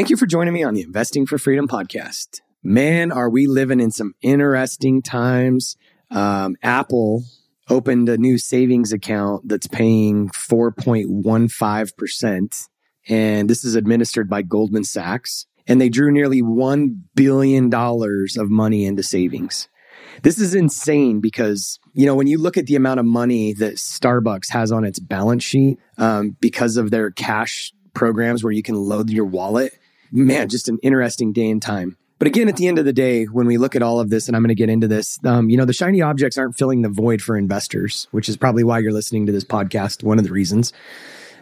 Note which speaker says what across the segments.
Speaker 1: Thank you for joining me on the Investing for Freedom podcast. Man, are we living in some interesting times. Um, Apple opened a new savings account that's paying 4.15%. And this is administered by Goldman Sachs. And they drew nearly $1 billion of money into savings. This is insane because, you know, when you look at the amount of money that Starbucks has on its balance sheet um, because of their cash programs where you can load your wallet, man, just an interesting day and time. But again, at the end of the day, when we look at all of this, and I'm going to get into this, um, you know, the shiny objects aren't filling the void for investors, which is probably why you're listening to this podcast. One of the reasons.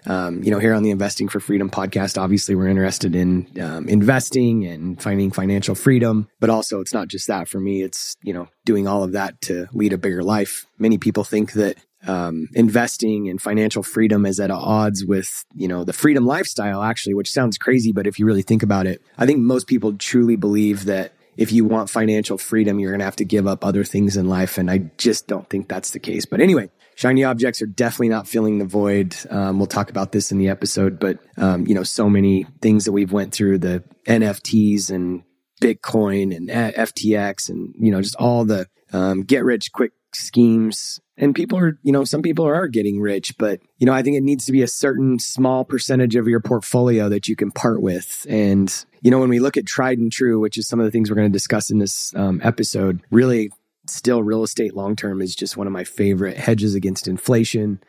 Speaker 1: Um, you know, here on the Investing for Freedom podcast, obviously we're interested in um, investing and finding financial freedom, but also it's not just that for me. It's, you know, doing all of that to lead a bigger life. Many people think that um, investing and financial freedom is at odds with you know the freedom lifestyle actually which sounds crazy but if you really think about it i think most people truly believe that if you want financial freedom you're going to have to give up other things in life and i just don't think that's the case. But anyway shiny objects are definitely not filling the void. Um, we'll talk about this in the episode but um, you know so many things that we've went through the nfts and bitcoin and ftx and you know just all the um, get rich quick schemes. And people are you know some people are getting rich but you know i think it needs to be a certain small percentage of your portfolio that you can part with. And you know when we look at tried and true which is some of the things we're going to discuss in this um, episode really still real estate long term is just one of my favorite hedges against inflation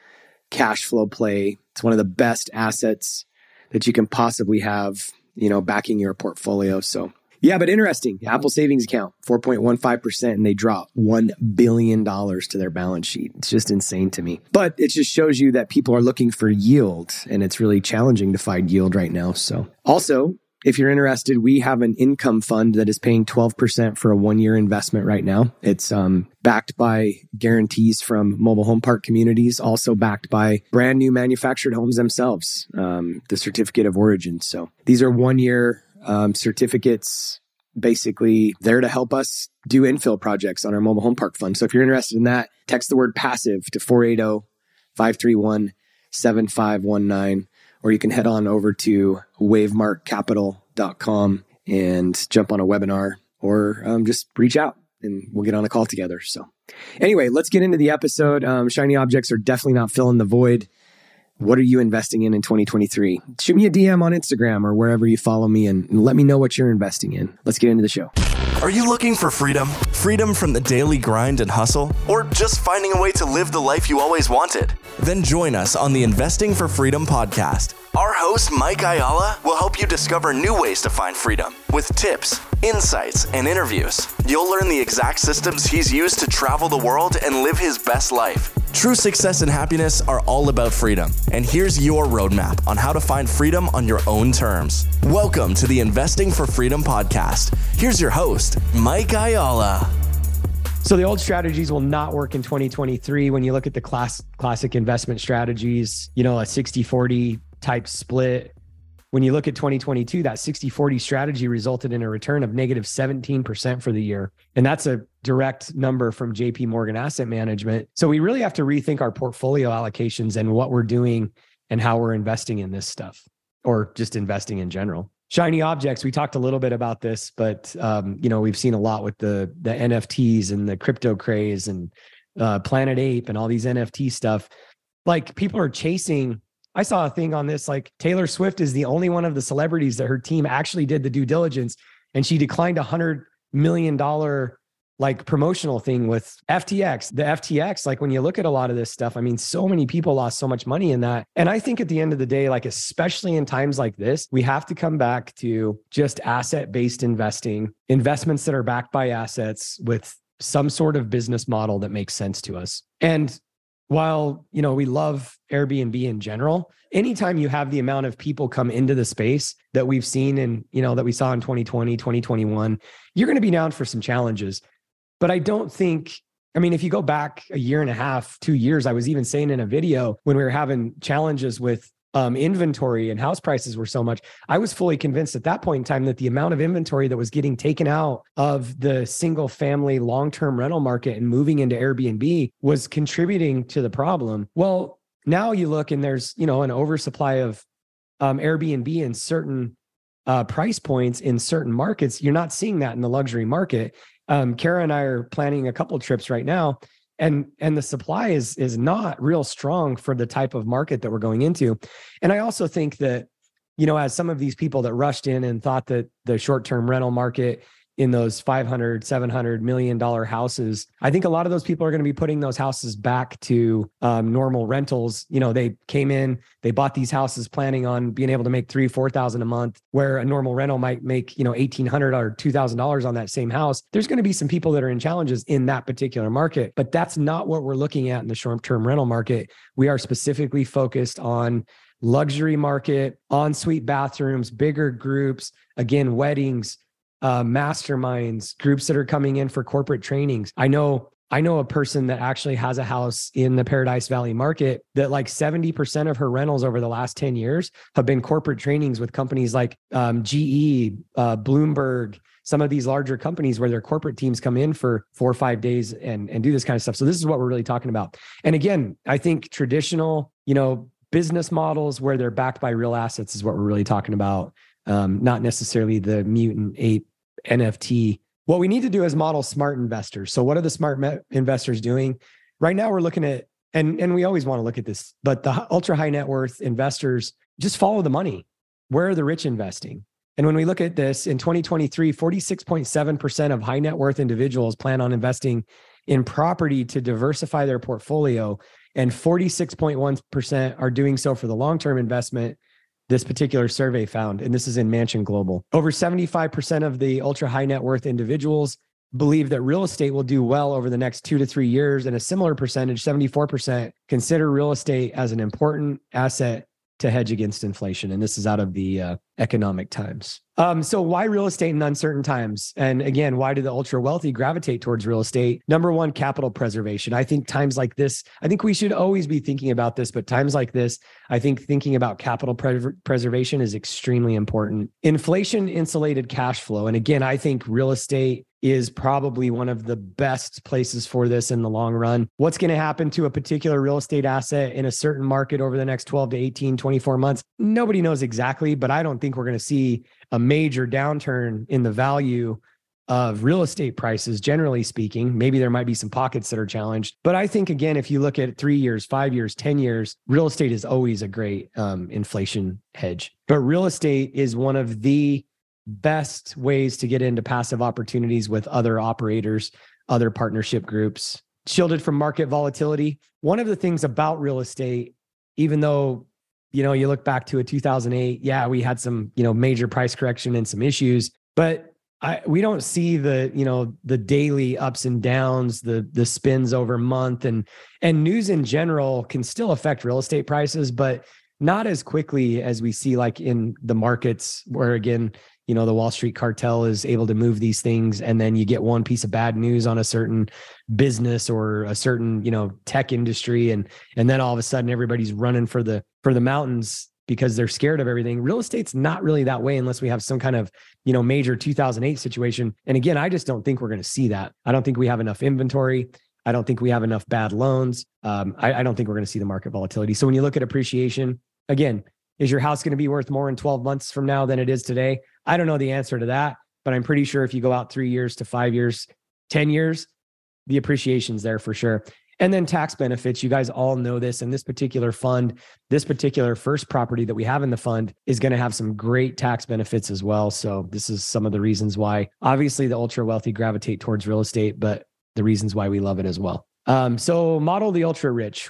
Speaker 1: cash flow play. It's one of the best assets that you can possibly have you know backing your portfolio. So yeah, but interesting. Apple savings account, 4.15%, and they drop $1 billion to their balance sheet. It's just insane to me. But it just shows you that people are looking for yield, and it's really challenging to find yield right now. So, also, if you're interested, we have an income fund that is paying 12% for a one year investment right now. It's um, backed by guarantees from mobile home park communities, also backed by brand new manufactured homes themselves, um, the certificate of origin. So these are one year um, certificates basically there to help us do infill projects on our mobile home park fund. So if you're interested in that, text the word passive to 480 531 7519, or you can head on over to wavemarkcapital.com and jump on a webinar or um, just reach out and we'll get on a call together. So, anyway, let's get into the episode. Um, shiny objects are definitely not filling the void. What are you investing in in 2023? Shoot me a DM on Instagram or wherever you follow me and, let me know what you're investing in. Let's get into the show.
Speaker 2: Are you looking for freedom? Freedom from the daily grind and hustle? Or just finding a way to live the life you always wanted? Then join us on the Investing for Freedom podcast. Our host, Mike Ayala, will help you discover new ways to find freedom with tips, insights, and interviews. You'll learn the exact systems he's used to travel the world and live his best life. True success and happiness are all about freedom. And here's your roadmap on how to find freedom on your own terms. Welcome to the Investing for Freedom podcast. Here's your host, Mike Ayala.
Speaker 1: So the old strategies will not work in 2023 when you look at the class classic investment strategies, you know, a 60/40 type split. When you look at 2022, that 60 40 strategy resulted in a return of negative 17% for the year. And that's a direct number from JP Morgan Asset Management. So we really have to rethink our portfolio allocations and what we're doing and how we're investing in this stuff or just investing in general. Shiny objects. We talked a little bit about this, but um, you know we've seen a lot with the the NFTs and the crypto craze and uh, Planet Ape and all these NFT stuff. Like people are chasing I saw a thing on this like Taylor Swift is the only one of the celebrities that her team actually did the due diligence and she declined a hundred million dollar like promotional thing with FTX. The FTX, like when you look at a lot of this stuff, I mean, so many people lost so much money in that. And I think at the end of the day, like especially in times like this, we have to come back to just asset based investing, investments that are backed by assets with some sort of business model that makes sense to us. And while you know we love airbnb in general anytime you have the amount of people come into the space that we've seen and you know that we saw in 2020 2021 you're going to be down for some challenges. But i don't think i mean if you go back a year and a half two years i was even saying in a video when we were having challenges with um, inventory and house prices were so much, I was fully convinced at that point in time that the amount of inventory that was getting taken out of the single family long term rental market and moving into Airbnb was contributing to the problem. Well, now you look and there's you know an oversupply of um, Airbnb in certain uh, price points in certain markets. You're not seeing that in the luxury market. Um, Kara and I are planning a couple trips right now, and and the supply is is not real strong for the type of market that we're going into. And I also think that you know, as some of these people that rushed in and thought that the short term rental market in those 500 700 million dollar houses. I think a lot of those people are going to be putting those houses back to um, normal rentals. You know they came in they bought these houses planning on being able to make three four thousand a month where a normal rental might make you know 1800 or 2000 dollars on that same house. There's going to be some people that are in challenges in that particular market but that's not what we're looking at in the short term rental market. We are specifically focused on luxury market, ensuite bathrooms, bigger groups, again, weddings, uh, masterminds, groups that are coming in for corporate trainings. I know I know a person that actually has a house in the Paradise Valley market that like 70% of her rentals over the last 10 years have been corporate trainings with companies like um, GE, uh, Bloomberg, some of these larger companies where their corporate teams come in for four or five days and, and do this kind of stuff. So this is what we're really talking about. And again, I think traditional, you know, business models where they're backed by real assets is what we're really talking about. Um, not necessarily the mutant ape NFT. What we need to do is model smart investors. So, what are the smart investors doing? Right now, we're looking at, and, and we always want to look at this, but the ultra high net worth investors just follow the money. Where are the rich investing? And when we look at this in 2023, 46.7% of high net worth individuals plan on investing in property to diversify their portfolio and 46.1% are doing so for the long term investment. This particular survey found, and this is in Mansion Global. Over 75% of the ultra high net worth individuals believe that real estate will do well over the next two to three years. And a similar percentage, 74%, consider real estate as an important asset to hedge against inflation. And this is out of the uh, Economic Times. Um, so, why real estate in uncertain times? And again, why do the ultra wealthy gravitate towards real estate? Number one, capital preservation. I think times like this, I think we should always be thinking about this, but times like this, I think thinking about capital pre- preservation is extremely important. Inflation insulated cash flow. And again, I think real estate is probably one of the best places for this in the long run. What's going to happen to a particular real estate asset in a certain market over the next 12 to 18, 24 months? Nobody knows exactly, but I don't think we're going to see a major downturn in the value of real estate prices, generally speaking. Maybe there might be some pockets that are challenged. But I think, again, if you look at three years, five years, 10 years, real estate is always a great um, inflation hedge. But real estate is one of the best ways to get into passive opportunities with other operators, other partnership groups, shielded from market volatility. One of the things about real estate, even though you know you look back to a 2008, yeah, we had some you know major price correction and some issues, but I, we don't see the you know the daily ups and downs the the spins over month and and news in general can still affect real estate prices but not as quickly as we see like in the markets where again you know the wall street cartel is able to move these things and then you get one piece of bad news on a certain business or a certain you know tech industry and and then all of a sudden everybody's running for the for the mountains because they're scared of everything real estate's not really that way unless we have some kind of you know major 2008 situation and again i just don't think we're going to see that i don't think we have enough inventory I don't think we have enough bad loans. Um, I, I don't think we're going to see the market volatility. So when you look at appreciation, again, is your house going to be worth more in 12 months from now than it is today? I don't know the answer to that, but I'm pretty sure if you go out three years to five years, 10 years, the appreciation's there for sure. And then tax benefits. You guys all know this. And this particular fund, this particular first property that we have in the fund is going to have some great tax benefits as well. So, this is some of the reasons why obviously the ultra wealthy gravitate towards real estate, but the reasons why we love it as well. Um, so, model the ultra rich.